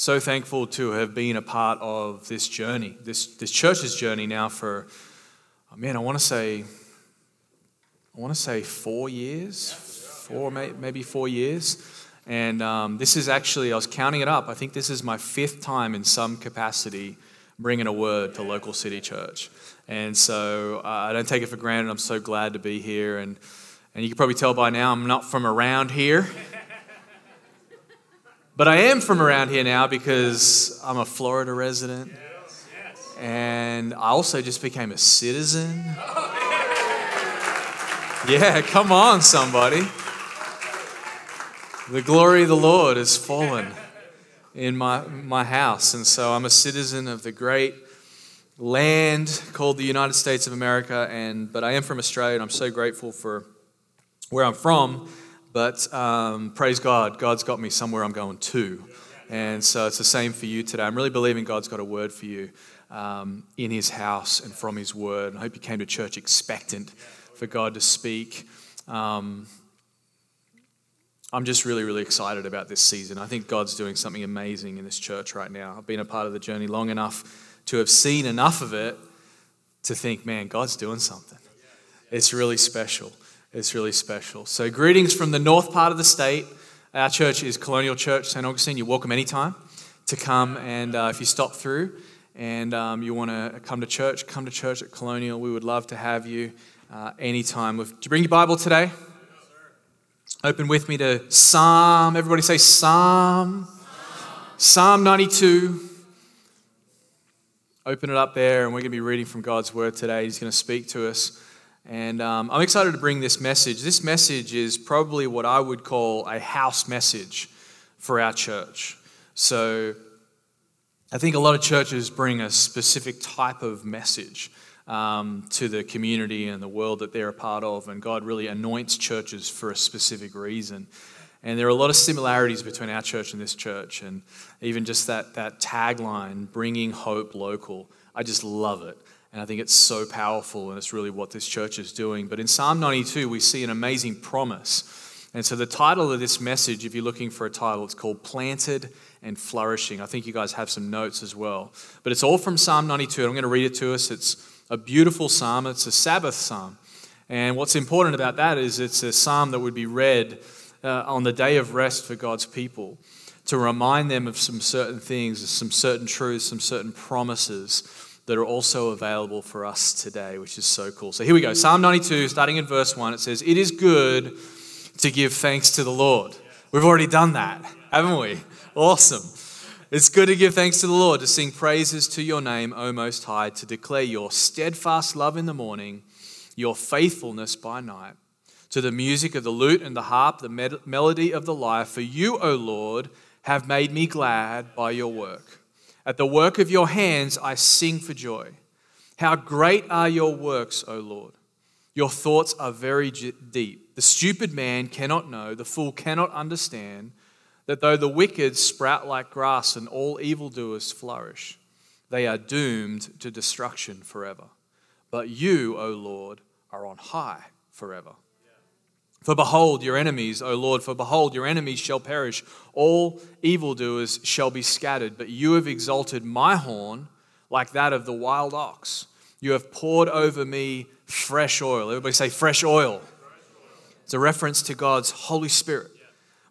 so thankful to have been a part of this journey, this, this church's journey now for, oh man, I want to say, I want to say four years, four, maybe four years. And um, this is actually, I was counting it up, I think this is my fifth time in some capacity bringing a word to local city church. And so uh, I don't take it for granted. I'm so glad to be here. And, and you can probably tell by now I'm not from around here. But I am from around here now because I'm a Florida resident. And I also just became a citizen. Yeah, come on, somebody. The glory of the Lord has fallen in my, my house. And so I'm a citizen of the great land called the United States of America. And, but I am from Australia, and I'm so grateful for where I'm from. But um, praise God, God's got me somewhere I'm going to. And so it's the same for you today. I'm really believing God's got a word for you um, in His house and from His word. I hope you came to church expectant for God to speak. Um, I'm just really, really excited about this season. I think God's doing something amazing in this church right now. I've been a part of the journey long enough to have seen enough of it to think, man, God's doing something. It's really special. It's really special. So, greetings from the north part of the state. Our church is Colonial Church, St. Augustine. You're welcome anytime to come. And uh, if you stop through and um, you want to come to church, come to church at Colonial. We would love to have you uh, anytime. Do you bring your Bible today? Open with me to Psalm. Everybody say Psalm. Psalm 92. Open it up there, and we're going to be reading from God's Word today. He's going to speak to us. And um, I'm excited to bring this message. This message is probably what I would call a house message for our church. So I think a lot of churches bring a specific type of message um, to the community and the world that they're a part of, and God really anoints churches for a specific reason. And there are a lot of similarities between our church and this church, and even just that, that tagline, bringing hope local. I just love it. And I think it's so powerful, and it's really what this church is doing. But in Psalm 92, we see an amazing promise. And so the title of this message, if you're looking for a title, it's called Planted and Flourishing. I think you guys have some notes as well. But it's all from Psalm 92. and I'm going to read it to us. It's a beautiful psalm, it's a Sabbath psalm. And what's important about that is it's a psalm that would be read uh, on the day of rest for God's people to remind them of some certain things, some certain truths, some certain promises that are also available for us today, which is so cool. So here we go Psalm 92, starting in verse 1, it says, It is good to give thanks to the Lord. We've already done that, haven't we? Awesome. It's good to give thanks to the Lord, to sing praises to your name, O Most High, to declare your steadfast love in the morning, your faithfulness by night, to the music of the lute and the harp, the melody of the lyre. For you, O Lord, have made me glad by your work. At the work of your hands I sing for joy. How great are your works, O Lord! Your thoughts are very deep. The stupid man cannot know, the fool cannot understand that though the wicked sprout like grass and all evildoers flourish, they are doomed to destruction forever. But you, O Lord, are on high forever. For behold, your enemies, O Lord, for behold, your enemies shall perish. All evildoers shall be scattered. But you have exalted my horn like that of the wild ox. You have poured over me fresh oil. Everybody say, fresh oil. It's a reference to God's Holy Spirit.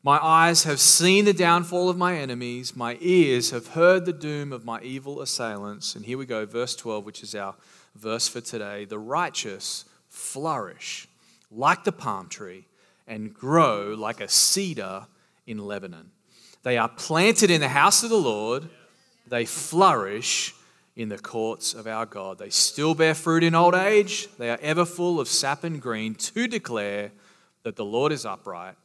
My eyes have seen the downfall of my enemies. My ears have heard the doom of my evil assailants. And here we go, verse 12, which is our verse for today. The righteous flourish like the palm tree and grow like a cedar in Lebanon. They are planted in the house of the Lord, they flourish in the courts of our God. They still bear fruit in old age, they are ever full of sap and green to declare that the Lord is upright,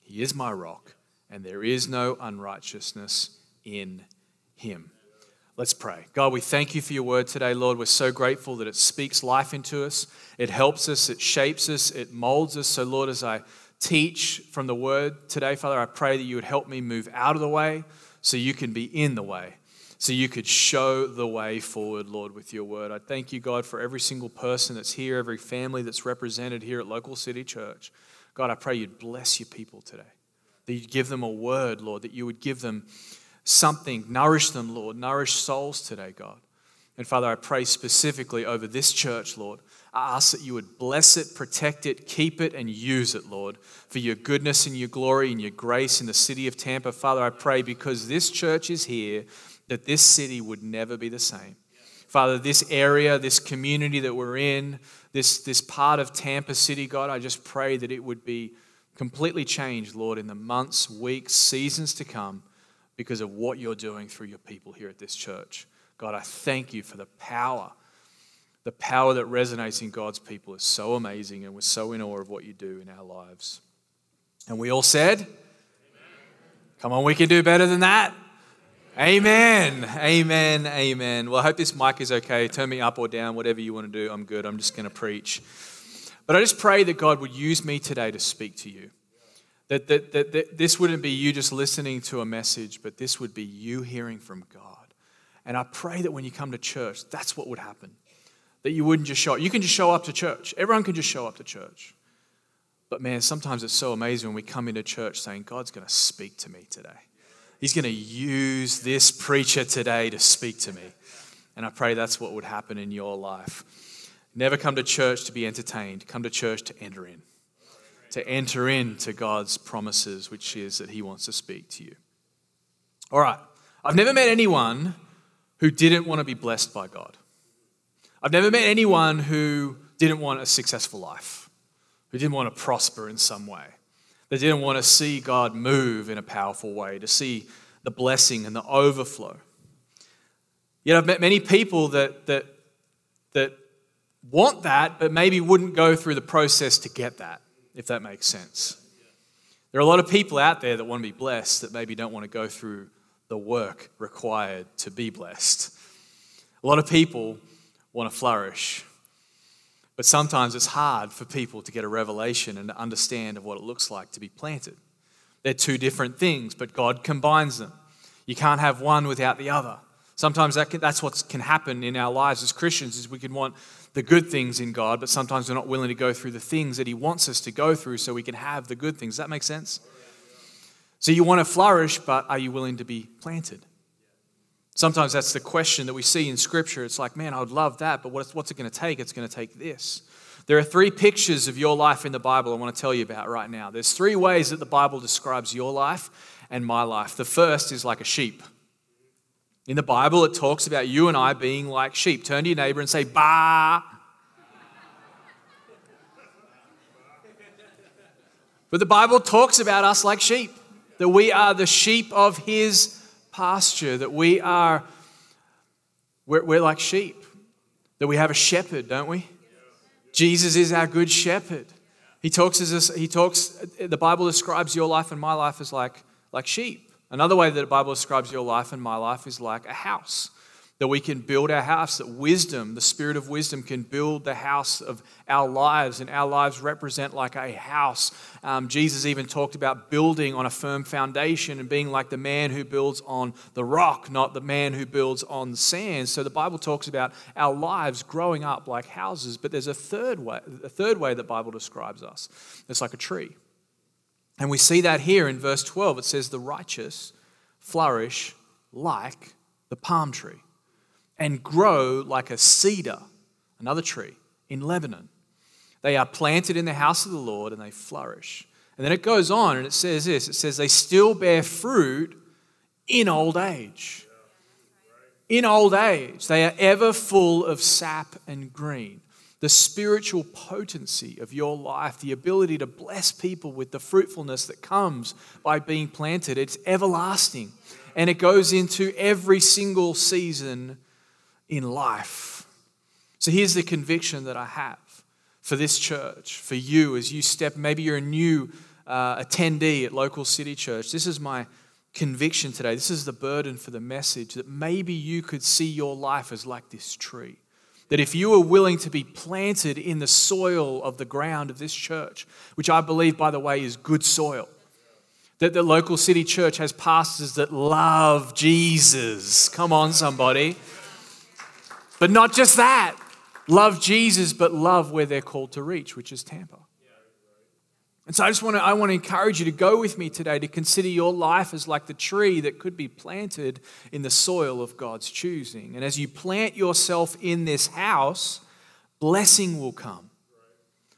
He is my rock, and there is no unrighteousness in Him. Let's pray. God, we thank you for your word today, Lord. We're so grateful that it speaks life into us, it helps us, it shapes us, it molds us. So, Lord, as I teach from the word today, Father, I pray that you would help me move out of the way so you can be in the way, so you could show the way forward, Lord, with your word. I thank you, God, for every single person that's here, every family that's represented here at Local City Church. God, I pray you'd bless your people today, that you'd give them a word, Lord, that you would give them something. Nourish them, Lord. Nourish souls today, God. And Father, I pray specifically over this church, Lord. I ask that you would bless it, protect it, keep it, and use it, Lord, for your goodness and your glory and your grace in the city of Tampa. Father, I pray because this church is here, that this city would never be the same. Father, this area, this community that we're in, this, this part of Tampa City, God, I just pray that it would be completely changed, Lord, in the months, weeks, seasons to come because of what you're doing through your people here at this church. God, I thank you for the power. The power that resonates in God's people is so amazing, and we're so in awe of what you do in our lives. And we all said, Amen. Come on, we can do better than that. Amen. Amen. Amen. Well, I hope this mic is okay. Turn me up or down, whatever you want to do. I'm good. I'm just going to preach. But I just pray that God would use me today to speak to you. That, that, that, that this wouldn't be you just listening to a message, but this would be you hearing from God. And I pray that when you come to church, that's what would happen. That you wouldn't just show up. You can just show up to church. Everyone can just show up to church. But man, sometimes it's so amazing when we come into church saying, God's going to speak to me today. He's going to use this preacher today to speak to me. And I pray that's what would happen in your life. Never come to church to be entertained, come to church to enter in to enter into God's promises, which is that He wants to speak to you. All right, I've never met anyone who didn't want to be blessed by God. I've never met anyone who didn't want a successful life, who didn't want to prosper in some way, They didn't want to see God move in a powerful way, to see the blessing and the overflow. Yet I've met many people that, that, that want that, but maybe wouldn't go through the process to get that if that makes sense. There are a lot of people out there that want to be blessed that maybe don't want to go through the work required to be blessed. A lot of people want to flourish, but sometimes it's hard for people to get a revelation and to understand of what it looks like to be planted. They're two different things, but God combines them. You can't have one without the other. Sometimes that can, that's what can happen in our lives as Christians is we can want the good things in God, but sometimes we're not willing to go through the things that He wants us to go through so we can have the good things. Does that make sense? So you want to flourish, but are you willing to be planted? Sometimes that's the question that we see in Scripture. It's like, man, I would love that, but what's it going to take? It's going to take this. There are three pictures of your life in the Bible I want to tell you about right now. There's three ways that the Bible describes your life and my life. The first is like a sheep. In the Bible, it talks about you and I being like sheep. Turn to your neighbor and say, Bah. But the Bible talks about us like sheep, that we are the sheep of his pasture, that we are, we're, we're like sheep, that we have a shepherd, don't we? Jesus is our good shepherd. He talks as he talks, the Bible describes your life and my life as like, like sheep. Another way that the Bible describes your life and my life is like a house. That we can build our house, that wisdom, the spirit of wisdom, can build the house of our lives, and our lives represent like a house. Um, Jesus even talked about building on a firm foundation and being like the man who builds on the rock, not the man who builds on the sand. So the Bible talks about our lives growing up like houses, but there's a third way, a third way the Bible describes us. It's like a tree. And we see that here in verse 12. It says, The righteous flourish like the palm tree and grow like a cedar, another tree, in Lebanon. They are planted in the house of the Lord and they flourish. And then it goes on and it says this it says, They still bear fruit in old age. In old age, they are ever full of sap and green the spiritual potency of your life, the ability to bless people with the fruitfulness that comes by being planted. It's everlasting and it goes into every single season in life. So here's the conviction that I have for this church, for you as you step, maybe you're a new uh, attendee at local city church. This is my conviction today. This is the burden for the message that maybe you could see your life as like this tree. That if you were willing to be planted in the soil of the ground of this church, which I believe, by the way, is good soil, that the local city church has pastors that love Jesus. Come on, somebody. But not just that, love Jesus, but love where they're called to reach, which is Tampa. And so I just want to I want to encourage you to go with me today to consider your life as like the tree that could be planted in the soil of God's choosing. And as you plant yourself in this house, blessing will come.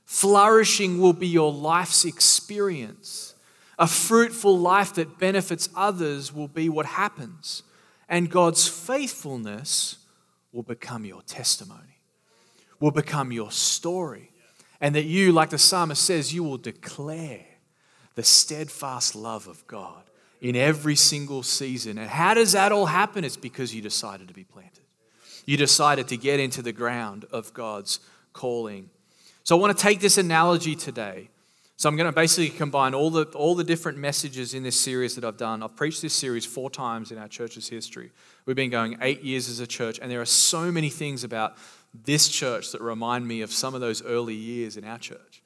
Flourishing will be your life's experience. A fruitful life that benefits others will be what happens. And God's faithfulness will become your testimony, will become your story and that you, like the psalmist says, you will declare the steadfast love of God in every single season. And how does that all happen? It's because you decided to be planted. You decided to get into the ground of God's calling. So I want to take this analogy today. So I'm going to basically combine all the, all the different messages in this series that I've done. I've preached this series four times in our church's history. We've been going eight years as a church, and there are so many things about this church that remind me of some of those early years in our church.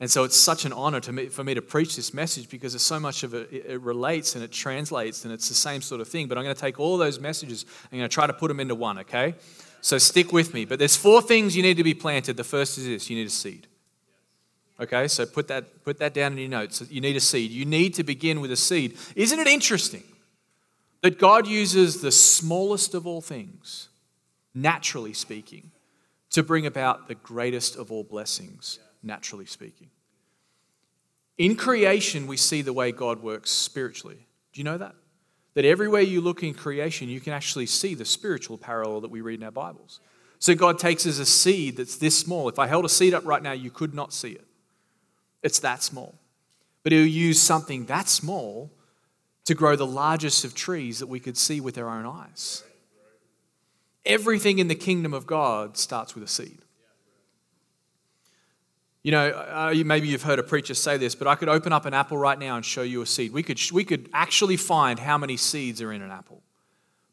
And so it's such an honor to me, for me to preach this message because there's so much of it, it relates and it translates and it's the same sort of thing. But I'm going to take all those messages and I'm going to try to put them into one, okay? So stick with me. But there's four things you need to be planted. The first is this you need a seed. Okay, so put that, put that down in your notes. You need a seed. You need to begin with a seed. Isn't it interesting that God uses the smallest of all things, naturally speaking, to bring about the greatest of all blessings, naturally speaking. In creation, we see the way God works spiritually. Do you know that? That everywhere you look in creation, you can actually see the spiritual parallel that we read in our Bibles. So God takes as a seed that's this small. If I held a seed up right now, you could not see it. It's that small. But He'll use something that small to grow the largest of trees that we could see with our own eyes. Everything in the kingdom of God starts with a seed. You know, uh, maybe you've heard a preacher say this, but I could open up an apple right now and show you a seed. We could, we could actually find how many seeds are in an apple.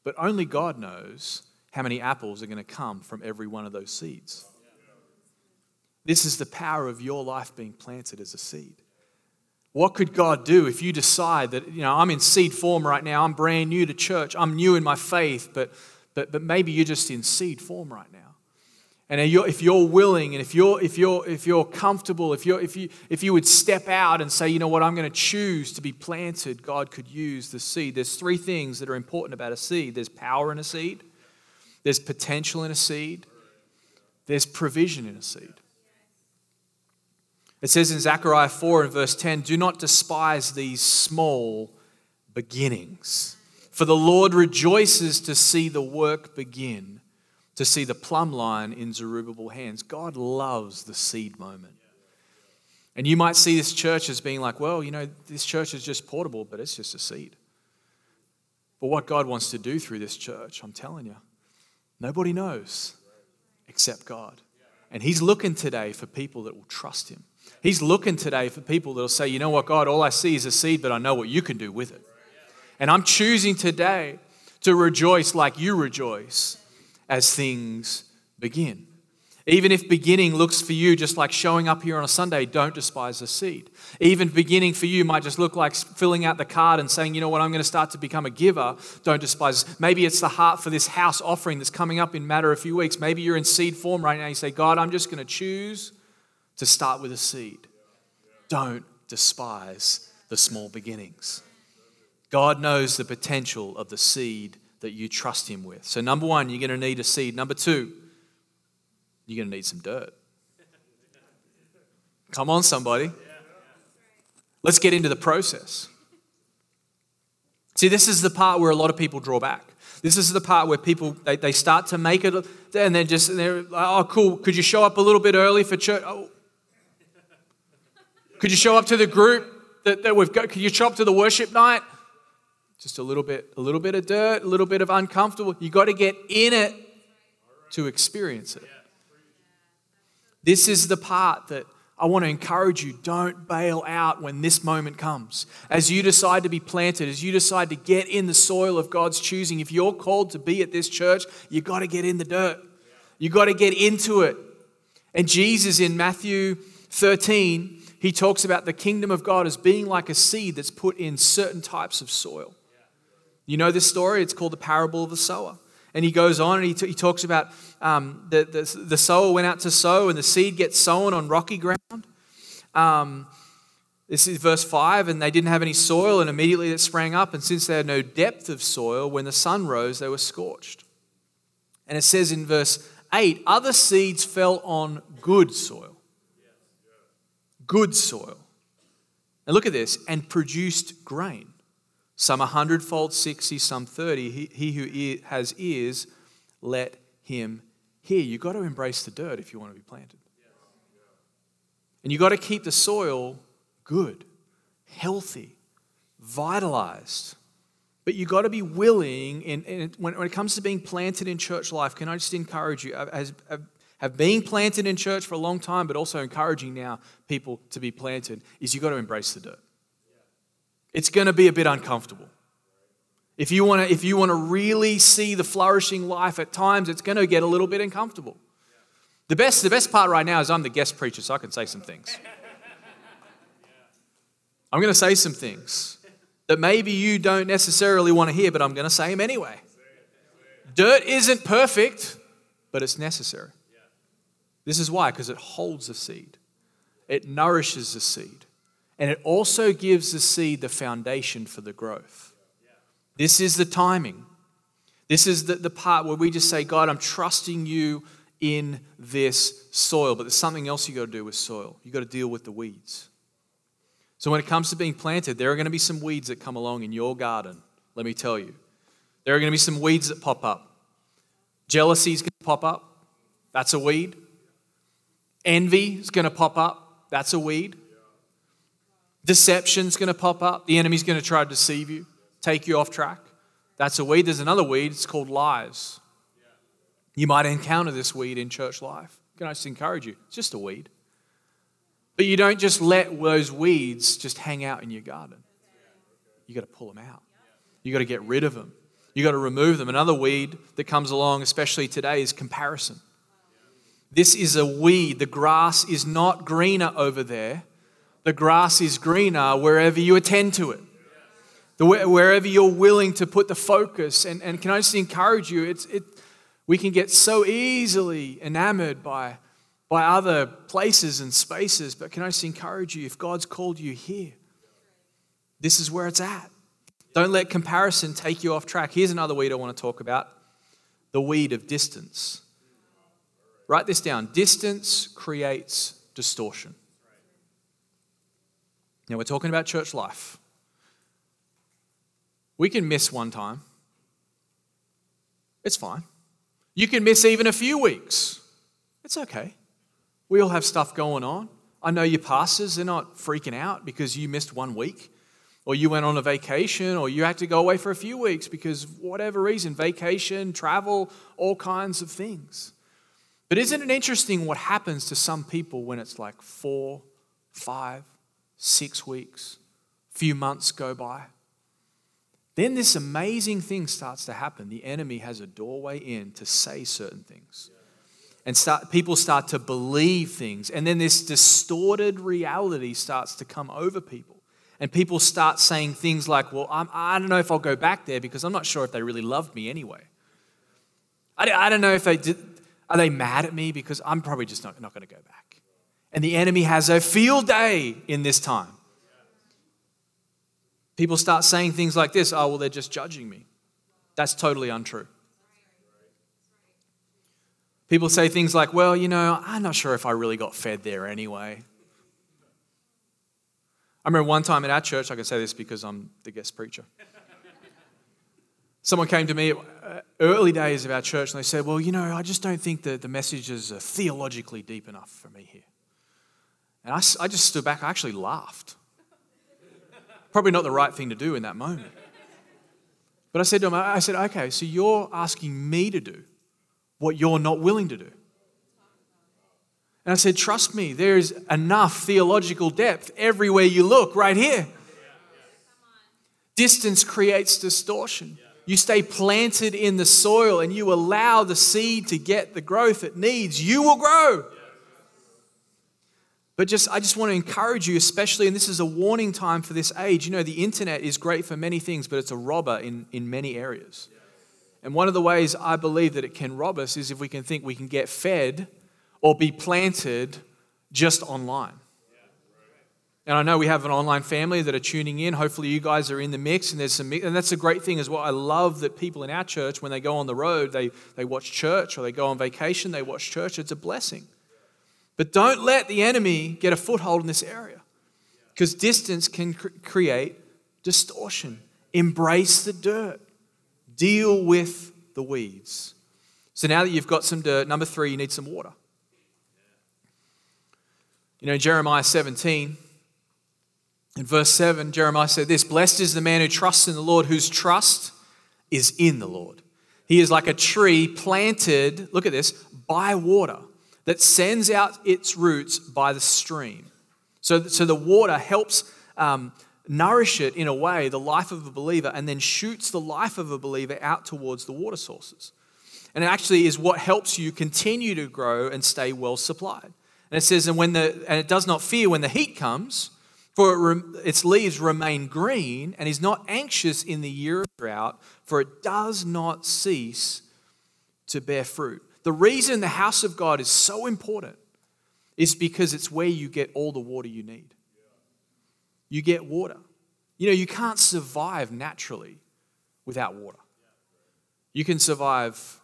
But only God knows how many apples are going to come from every one of those seeds. This is the power of your life being planted as a seed. What could God do if you decide that, you know, I'm in seed form right now, I'm brand new to church, I'm new in my faith, but but, but maybe you're just in seed form right now. And if you're willing and if you're, if you're, if you're comfortable, if, you're, if, you, if you would step out and say, you know what, I'm going to choose to be planted, God could use the seed. There's three things that are important about a seed there's power in a seed, there's potential in a seed, there's provision in a seed. It says in Zechariah 4 and verse 10 do not despise these small beginnings. For the Lord rejoices to see the work begin, to see the plumb line in Zerubbabel's hands. God loves the seed moment. And you might see this church as being like, well, you know, this church is just portable, but it's just a seed. But what God wants to do through this church, I'm telling you, nobody knows except God. And He's looking today for people that will trust Him. He's looking today for people that will say, you know what, God, all I see is a seed, but I know what you can do with it. And I'm choosing today to rejoice like you rejoice as things begin. Even if beginning looks for you just like showing up here on a Sunday, don't despise the seed. Even beginning for you might just look like filling out the card and saying, you know what, I'm going to start to become a giver. Don't despise. Maybe it's the heart for this house offering that's coming up in matter of a few weeks. Maybe you're in seed form right now. You say, God, I'm just going to choose to start with a seed. Don't despise the small beginnings. God knows the potential of the seed that you trust Him with. So, number one, you're going to need a seed. Number two, you're going to need some dirt. Come on, somebody. Let's get into the process. See, this is the part where a lot of people draw back. This is the part where people they, they start to make it and they're just they're like, oh cool, could you show up a little bit early for church? Oh. Could you show up to the group that, that we've got? Could you show up to the worship night? just a little bit, a little bit of dirt, a little bit of uncomfortable. You got to get in it to experience it. This is the part that I want to encourage you don't bail out when this moment comes. As you decide to be planted, as you decide to get in the soil of God's choosing, if you're called to be at this church, you've got to get in the dirt. You've got to get into it. And Jesus in Matthew 13, he talks about the kingdom of God as being like a seed that's put in certain types of soil. You know this story? It's called the parable of the sower. And he goes on and he, t- he talks about um, the, the, the sower went out to sow, and the seed gets sown on rocky ground. Um, this is verse 5 and they didn't have any soil, and immediately it sprang up. And since they had no depth of soil, when the sun rose, they were scorched. And it says in verse 8 other seeds fell on good soil. Good soil. And look at this and produced grain. Some a hundredfold, sixty, some thirty. He, he who has ears, let him hear. You've got to embrace the dirt if you want to be planted. And you've got to keep the soil good, healthy, vitalized. But you've got to be willing, and when, when, it comes to being planted in church life, can I just encourage you, as, as, have been planted in church for a long time, but also encouraging now people to be planted, is you've got to embrace the dirt it's going to be a bit uncomfortable. If you want to if you want to really see the flourishing life at times it's going to get a little bit uncomfortable. The best the best part right now is I'm the guest preacher so I can say some things. I'm going to say some things that maybe you don't necessarily want to hear but I'm going to say them anyway. Dirt isn't perfect, but it's necessary. This is why because it holds the seed. It nourishes the seed and it also gives the seed the foundation for the growth. This is the timing. This is the, the part where we just say, God, I'm trusting you in this soil. But there's something else you got to do with soil. You got to deal with the weeds. So when it comes to being planted, there are going to be some weeds that come along in your garden. Let me tell you, there are going to be some weeds that pop up. Jealousy is going to pop up. That's a weed. Envy is going to pop up. That's a weed. Deception is going to pop up. The enemy's going to try to deceive you, take you off track. That's a weed. There's another weed. It's called lies. You might encounter this weed in church life. Can I just encourage you? It's just a weed. But you don't just let those weeds just hang out in your garden. You got to pull them out. You got to get rid of them. You got to remove them. Another weed that comes along, especially today, is comparison. This is a weed. The grass is not greener over there the grass is greener wherever you attend to it. The, wherever you're willing to put the focus. And, and can I just encourage you? It's, it, we can get so easily enamored by, by other places and spaces, but can I just encourage you? If God's called you here, this is where it's at. Don't let comparison take you off track. Here's another weed I want to talk about the weed of distance. Write this down distance creates distortion. Now, we're talking about church life. We can miss one time, it's fine. You can miss even a few weeks, it's okay. We all have stuff going on. I know your pastors, they're not freaking out because you missed one week, or you went on a vacation, or you had to go away for a few weeks because whatever reason vacation, travel, all kinds of things. But isn't it interesting what happens to some people when it's like four, five, six weeks, few months go by. Then this amazing thing starts to happen. The enemy has a doorway in to say certain things. And start, people start to believe things. And then this distorted reality starts to come over people. And people start saying things like, Well, I'm, I do not know if I'll go back there because I'm not sure if they really loved me anyway. I, I don't know if they did. Are they mad at me because I'm probably just not, not going to go back. And the enemy has a field day in this time. People start saying things like this oh, well, they're just judging me. That's totally untrue. People say things like, well, you know, I'm not sure if I really got fed there anyway. I remember one time at our church, I can say this because I'm the guest preacher. Someone came to me Uh, early days of our church and they said, Well, you know, I just don't think that the messages are theologically deep enough for me here. And I, I just stood back, I actually laughed. Probably not the right thing to do in that moment. But I said to him, I said, okay, so you're asking me to do what you're not willing to do. And I said, Trust me, there's enough theological depth everywhere you look, right here. Distance creates distortion. You stay planted in the soil and you allow the seed to get the growth it needs, you will grow. But just I just want to encourage you, especially, and this is a warning time for this age. You know, the internet is great for many things, but it's a robber in, in many areas. And one of the ways I believe that it can rob us is if we can think we can get fed or be planted just online. And I know we have an online family that are tuning in. Hopefully, you guys are in the mix, and there's some, and that's a great thing as well. I love that people in our church, when they go on the road, they, they watch church, or they go on vacation, they watch church. It's a blessing. But don't let the enemy get a foothold in this area, because distance can cr- create distortion. Embrace the dirt, deal with the weeds. So now that you've got some dirt, number three, you need some water. You know, Jeremiah 17, in verse 7, Jeremiah said this Blessed is the man who trusts in the Lord, whose trust is in the Lord. He is like a tree planted, look at this, by water that sends out its roots by the stream. So, so the water helps um, nourish it in a way, the life of a believer, and then shoots the life of a believer out towards the water sources. And it actually is what helps you continue to grow and stay well supplied. And it says, and when the and it does not fear when the heat comes, for it its leaves remain green, and is not anxious in the year of drought, for it does not cease to bear fruit. The reason the house of God is so important is because it's where you get all the water you need. You get water. You know, you can't survive naturally without water. You can survive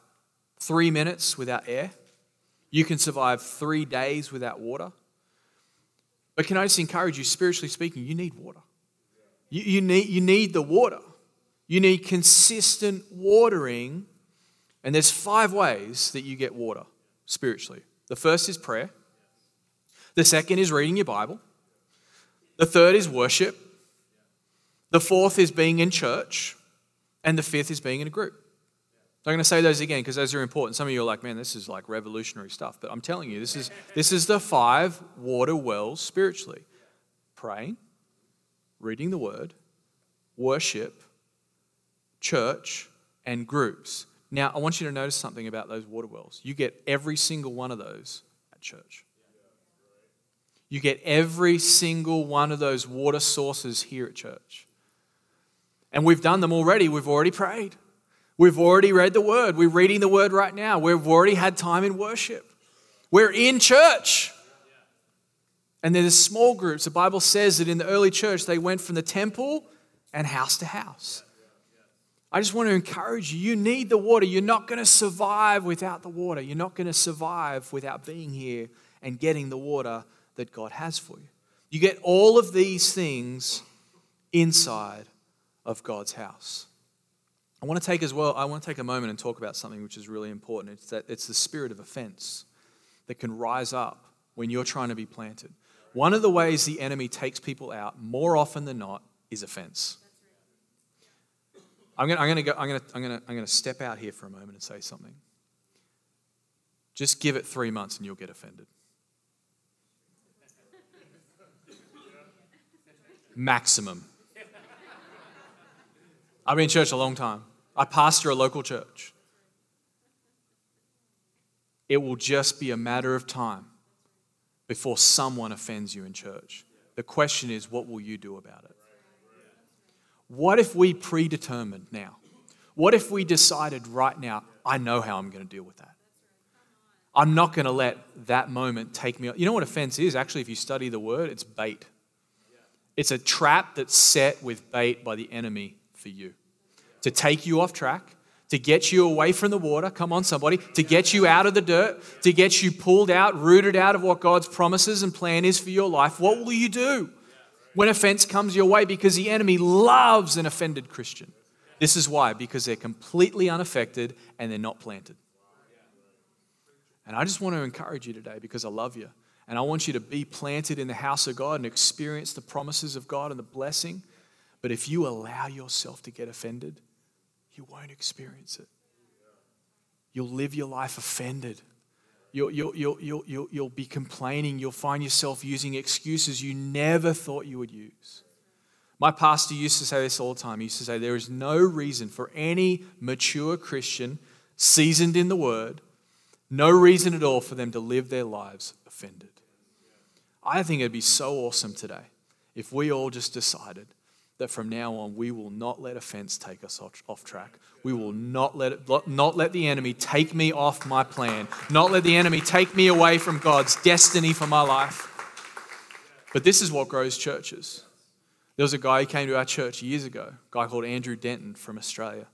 three minutes without air. You can survive three days without water. But can I just encourage you, spiritually speaking, you need water. You, you, need, you need the water. You need consistent watering. And there's five ways that you get water spiritually. The first is prayer. The second is reading your Bible. The third is worship. The fourth is being in church. And the fifth is being in a group. I'm going to say those again because those are important. Some of you are like, man, this is like revolutionary stuff. But I'm telling you, this is, this is the five water wells spiritually praying, reading the word, worship, church, and groups. Now, I want you to notice something about those water wells. You get every single one of those at church. You get every single one of those water sources here at church. And we've done them already. We've already prayed. We've already read the word. We're reading the word right now. We've already had time in worship. We're in church. And there's small groups. The Bible says that in the early church, they went from the temple and house to house. I just want to encourage you. You need the water. You're not going to survive without the water. You're not going to survive without being here and getting the water that God has for you. You get all of these things inside of God's house. I want to take as well, I want to take a moment and talk about something which is really important. It's that it's the spirit of offense that can rise up when you're trying to be planted. One of the ways the enemy takes people out more often than not is offense. I'm going to, go, I'm going to, I'm going to, I'm going to step out here for a moment and say something. Just give it three months and you'll get offended. Maximum. I've been in church a long time. I pastor a local church. It will just be a matter of time before someone offends you in church. The question is, what will you do about it? What if we predetermined now? What if we decided right now, I know how I'm going to deal with that? I'm not going to let that moment take me. You know what offense is? Actually, if you study the word, it's bait. It's a trap that's set with bait by the enemy for you to take you off track, to get you away from the water. Come on, somebody. To get you out of the dirt, to get you pulled out, rooted out of what God's promises and plan is for your life. What will you do when offense comes your way? Because the enemy loves an offended Christian. This is why, because they're completely unaffected and they're not planted. And I just want to encourage you today because I love you. And I want you to be planted in the house of God and experience the promises of God and the blessing. But if you allow yourself to get offended, you won't experience it. You'll live your life offended. You'll, you'll, you'll, you'll, you'll, be complaining. You'll find yourself using excuses you never thought you would use. My pastor used to say this all the time. He used to say, There is no reason for any mature Christian, seasoned in the word, no reason at all for them to live their lives offended. I think it'd be so awesome today if we all just decided that from now on we will not let offense take us off, track. We will not let, it, not let the enemy take me off my plan, not let the enemy take me away from God's destiny for my life. But this is what grows churches. There was a guy who came to our church years ago, a guy called Andrew Denton from Australia.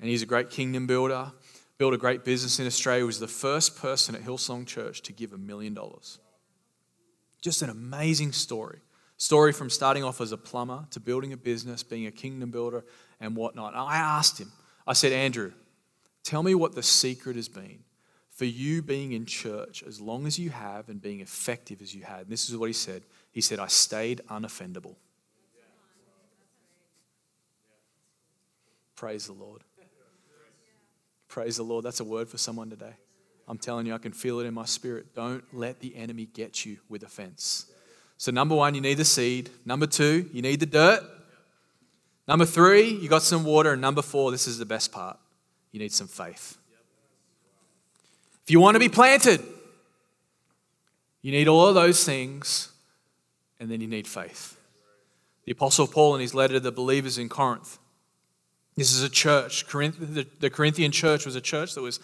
And he's a great kingdom builder, built a great business in Australia, was the first person at Hillsong Church to give a million dollars. Just an amazing story. Story from starting off as a plumber to building a business, being a kingdom builder, and whatnot. And I asked him, I said, Andrew, tell me what the secret has been for you being in church as long as you have and being effective as you had. And this is what he said. He said, I stayed unoffendable. Praise the Lord. Praise the Lord. That's a word for someone today. I'm telling you, I can feel it in my spirit. Don't let the enemy get you with offense. So, number one, you need the seed. Number two, you need the dirt. Number three, you got some water. And number four, this is the best part you need some faith. If you want to be planted, you need all of those things, and then you need faith. The Apostle Paul, in his letter to the believers in Corinth, this is a church. The Corinthian church was a church that was,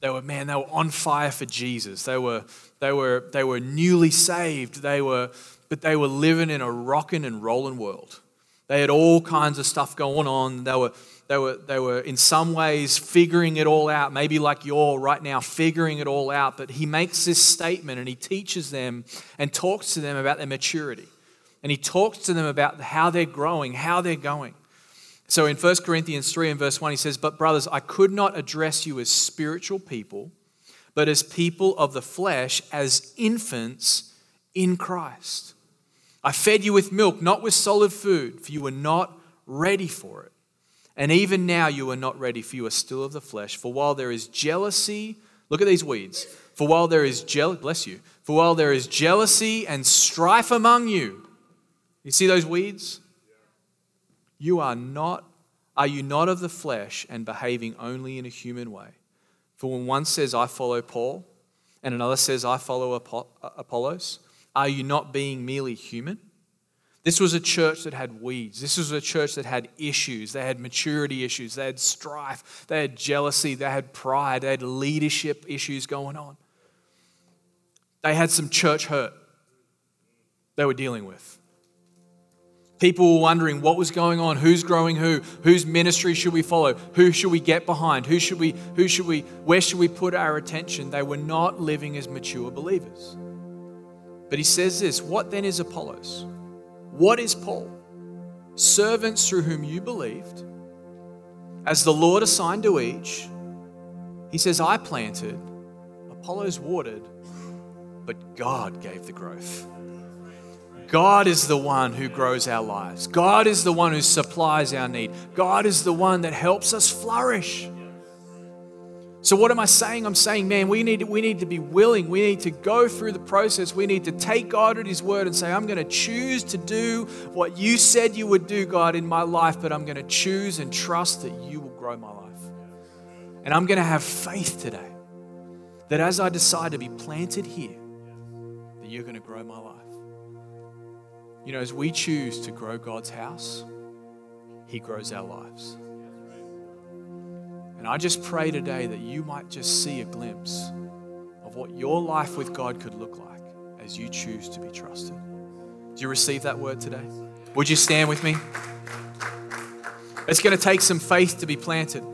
they were, man, they were on fire for Jesus. They were, they were, they were newly saved. They were, but they were living in a rocking and rolling world. They had all kinds of stuff going on. They were, they were, they were in some ways figuring it all out, maybe like you're right now figuring it all out. But he makes this statement and he teaches them and talks to them about their maturity. And he talks to them about how they're growing, how they're going. So in 1 Corinthians 3 and verse 1, he says, But brothers, I could not address you as spiritual people, but as people of the flesh, as infants in Christ. I fed you with milk, not with solid food, for you were not ready for it. And even now you are not ready, for you are still of the flesh. For while there is jealousy, look at these weeds. For while there is jealousy, bless you. For while there is jealousy and strife among you, you see those weeds? You are not, are you not of the flesh and behaving only in a human way? For when one says, I follow Paul, and another says, I follow uh, Apollos, are you not being merely human? This was a church that had weeds. This was a church that had issues. They had maturity issues. They had strife. They had jealousy. They had pride. They had leadership issues going on. They had some church hurt they were dealing with. People were wondering what was going on, who's growing who, whose ministry should we follow, who should we get behind, who should we, who should we, where should we put our attention? They were not living as mature believers. But he says this what then is Apollos? What is Paul? Servants through whom you believed, as the Lord assigned to each. He says, I planted, Apollos watered, but God gave the growth. God is the one who grows our lives. God is the one who supplies our need. God is the one that helps us flourish. So, what am I saying? I'm saying, man, we need, we need to be willing. We need to go through the process. We need to take God at His word and say, I'm going to choose to do what you said you would do, God, in my life, but I'm going to choose and trust that you will grow my life. And I'm going to have faith today that as I decide to be planted here, that you're going to grow my life. You know, as we choose to grow God's house, He grows our lives. And I just pray today that you might just see a glimpse of what your life with God could look like as you choose to be trusted. Do you receive that word today? Would you stand with me? It's going to take some faith to be planted.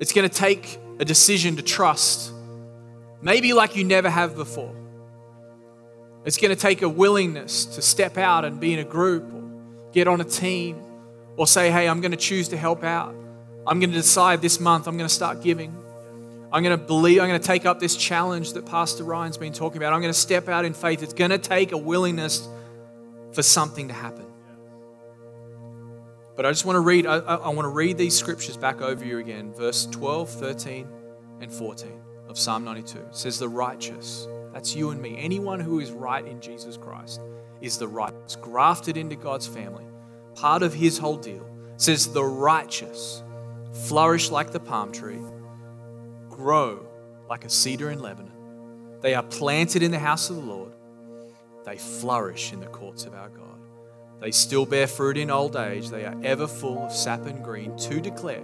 It's going to take a decision to trust, maybe like you never have before. It's going to take a willingness to step out and be in a group or get on a team or say, hey, I'm going to choose to help out. I'm going to decide this month I'm going to start giving. I'm going to believe, I'm going to take up this challenge that Pastor Ryan's been talking about. I'm going to step out in faith. It's going to take a willingness for something to happen. But I just want to read, I, I want to read these scriptures back over you again, verse 12, 13, and 14. of Psalm 92. It says, The righteous, that's you and me, anyone who is right in Jesus Christ is the righteous, grafted into God's family, part of his whole deal. It says, The righteous flourish like the palm tree, grow like a cedar in Lebanon. They are planted in the house of the Lord, they flourish in the courts of our God. They still bear fruit in old age. They are ever full of sap and green to declare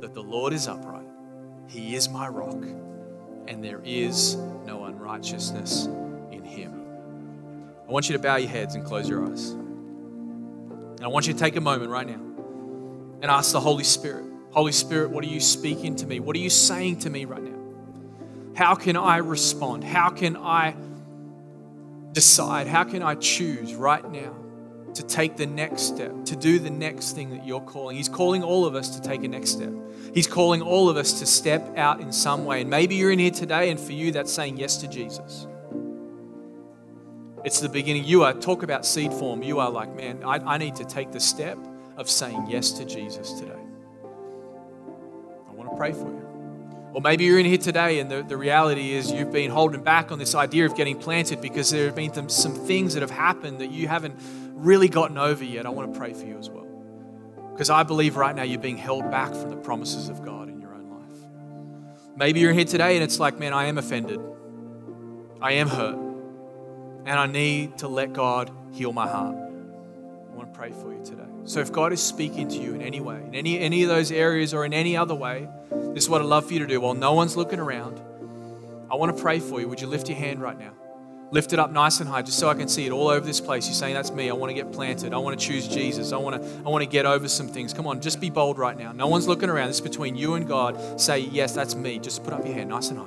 that the Lord is upright. He is my rock, and there is no unrighteousness in him. I want you to bow your heads and close your eyes. And I want you to take a moment right now and ask the Holy Spirit Holy Spirit, what are you speaking to me? What are you saying to me right now? How can I respond? How can I decide? How can I choose right now to take the next step, to do the next thing that you're calling. He's calling all of us to take a next step. He's calling all of us to step out in some way. And maybe you're in here today, and for you, that's saying yes to Jesus. It's the beginning. You are, talk about seed form. You are like, man, I, I need to take the step of saying yes to Jesus today. I want to pray for you. Or maybe you're in here today and the, the reality is you've been holding back on this idea of getting planted because there have been some things that have happened that you haven't really gotten over yet. I want to pray for you as well. Because I believe right now you're being held back from the promises of God in your own life. Maybe you're here today and it's like, man, I am offended. I am hurt. And I need to let God heal my heart. I want to pray for you today. So if God is speaking to you in any way, in any, any of those areas or in any other way, this is what I'd love for you to do. While no one's looking around, I want to pray for you. Would you lift your hand right now? Lift it up nice and high just so I can see it all over this place. You're saying, That's me. I want to get planted. I want to choose Jesus. I want to, I want to get over some things. Come on, just be bold right now. No one's looking around. This is between you and God. Say, Yes, that's me. Just put up your hand nice and high.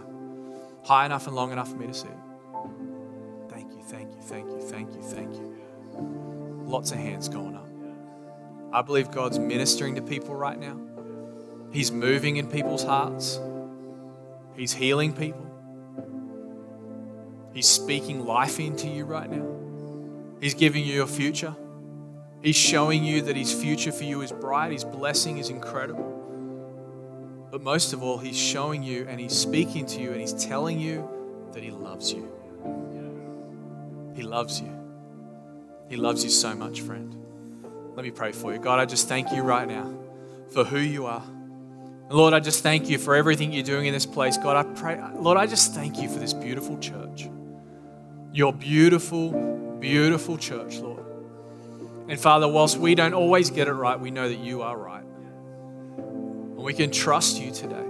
High enough and long enough for me to see it. Thank you, thank you, thank you, thank you, thank you. Lots of hands going up. I believe God's ministering to people right now. He's moving in people's hearts. He's healing people. He's speaking life into you right now. He's giving you a future. He's showing you that His future for you is bright, His blessing is incredible. But most of all, He's showing you and He's speaking to you and He's telling you that He loves you. He loves you. He loves you so much, friend. Let me pray for you. God, I just thank you right now for who you are. Lord, I just thank you for everything you're doing in this place. God, I pray, Lord, I just thank you for this beautiful church. Your beautiful, beautiful church, Lord. And Father, whilst we don't always get it right, we know that you are right. And we can trust you today.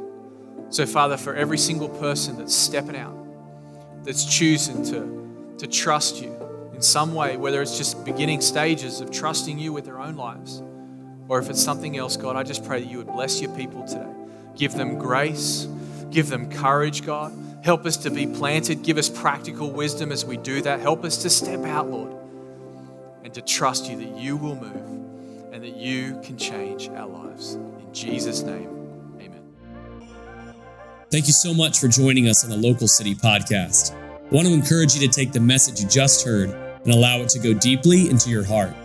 So, Father, for every single person that's stepping out, that's choosing to, to trust you in some way, whether it's just beginning stages of trusting you with their own lives or if it's something else, God, I just pray that you would bless your people today. Give them grace, give them courage, God. Help us to be planted. Give us practical wisdom as we do that. Help us to step out, Lord, and to trust you that you will move and that you can change our lives. In Jesus' name, amen. Thank you so much for joining us on the Local City Podcast. I want to encourage you to take the message you just heard and allow it to go deeply into your heart.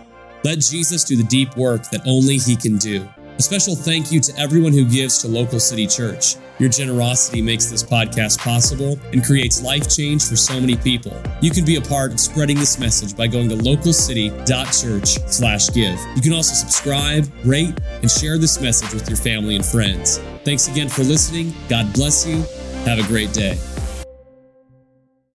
Let Jesus do the deep work that only He can do. A special thank you to everyone who gives to Local City Church. Your generosity makes this podcast possible and creates life change for so many people. You can be a part of spreading this message by going to localcity.church/give. You can also subscribe, rate, and share this message with your family and friends. Thanks again for listening. God bless you. Have a great day.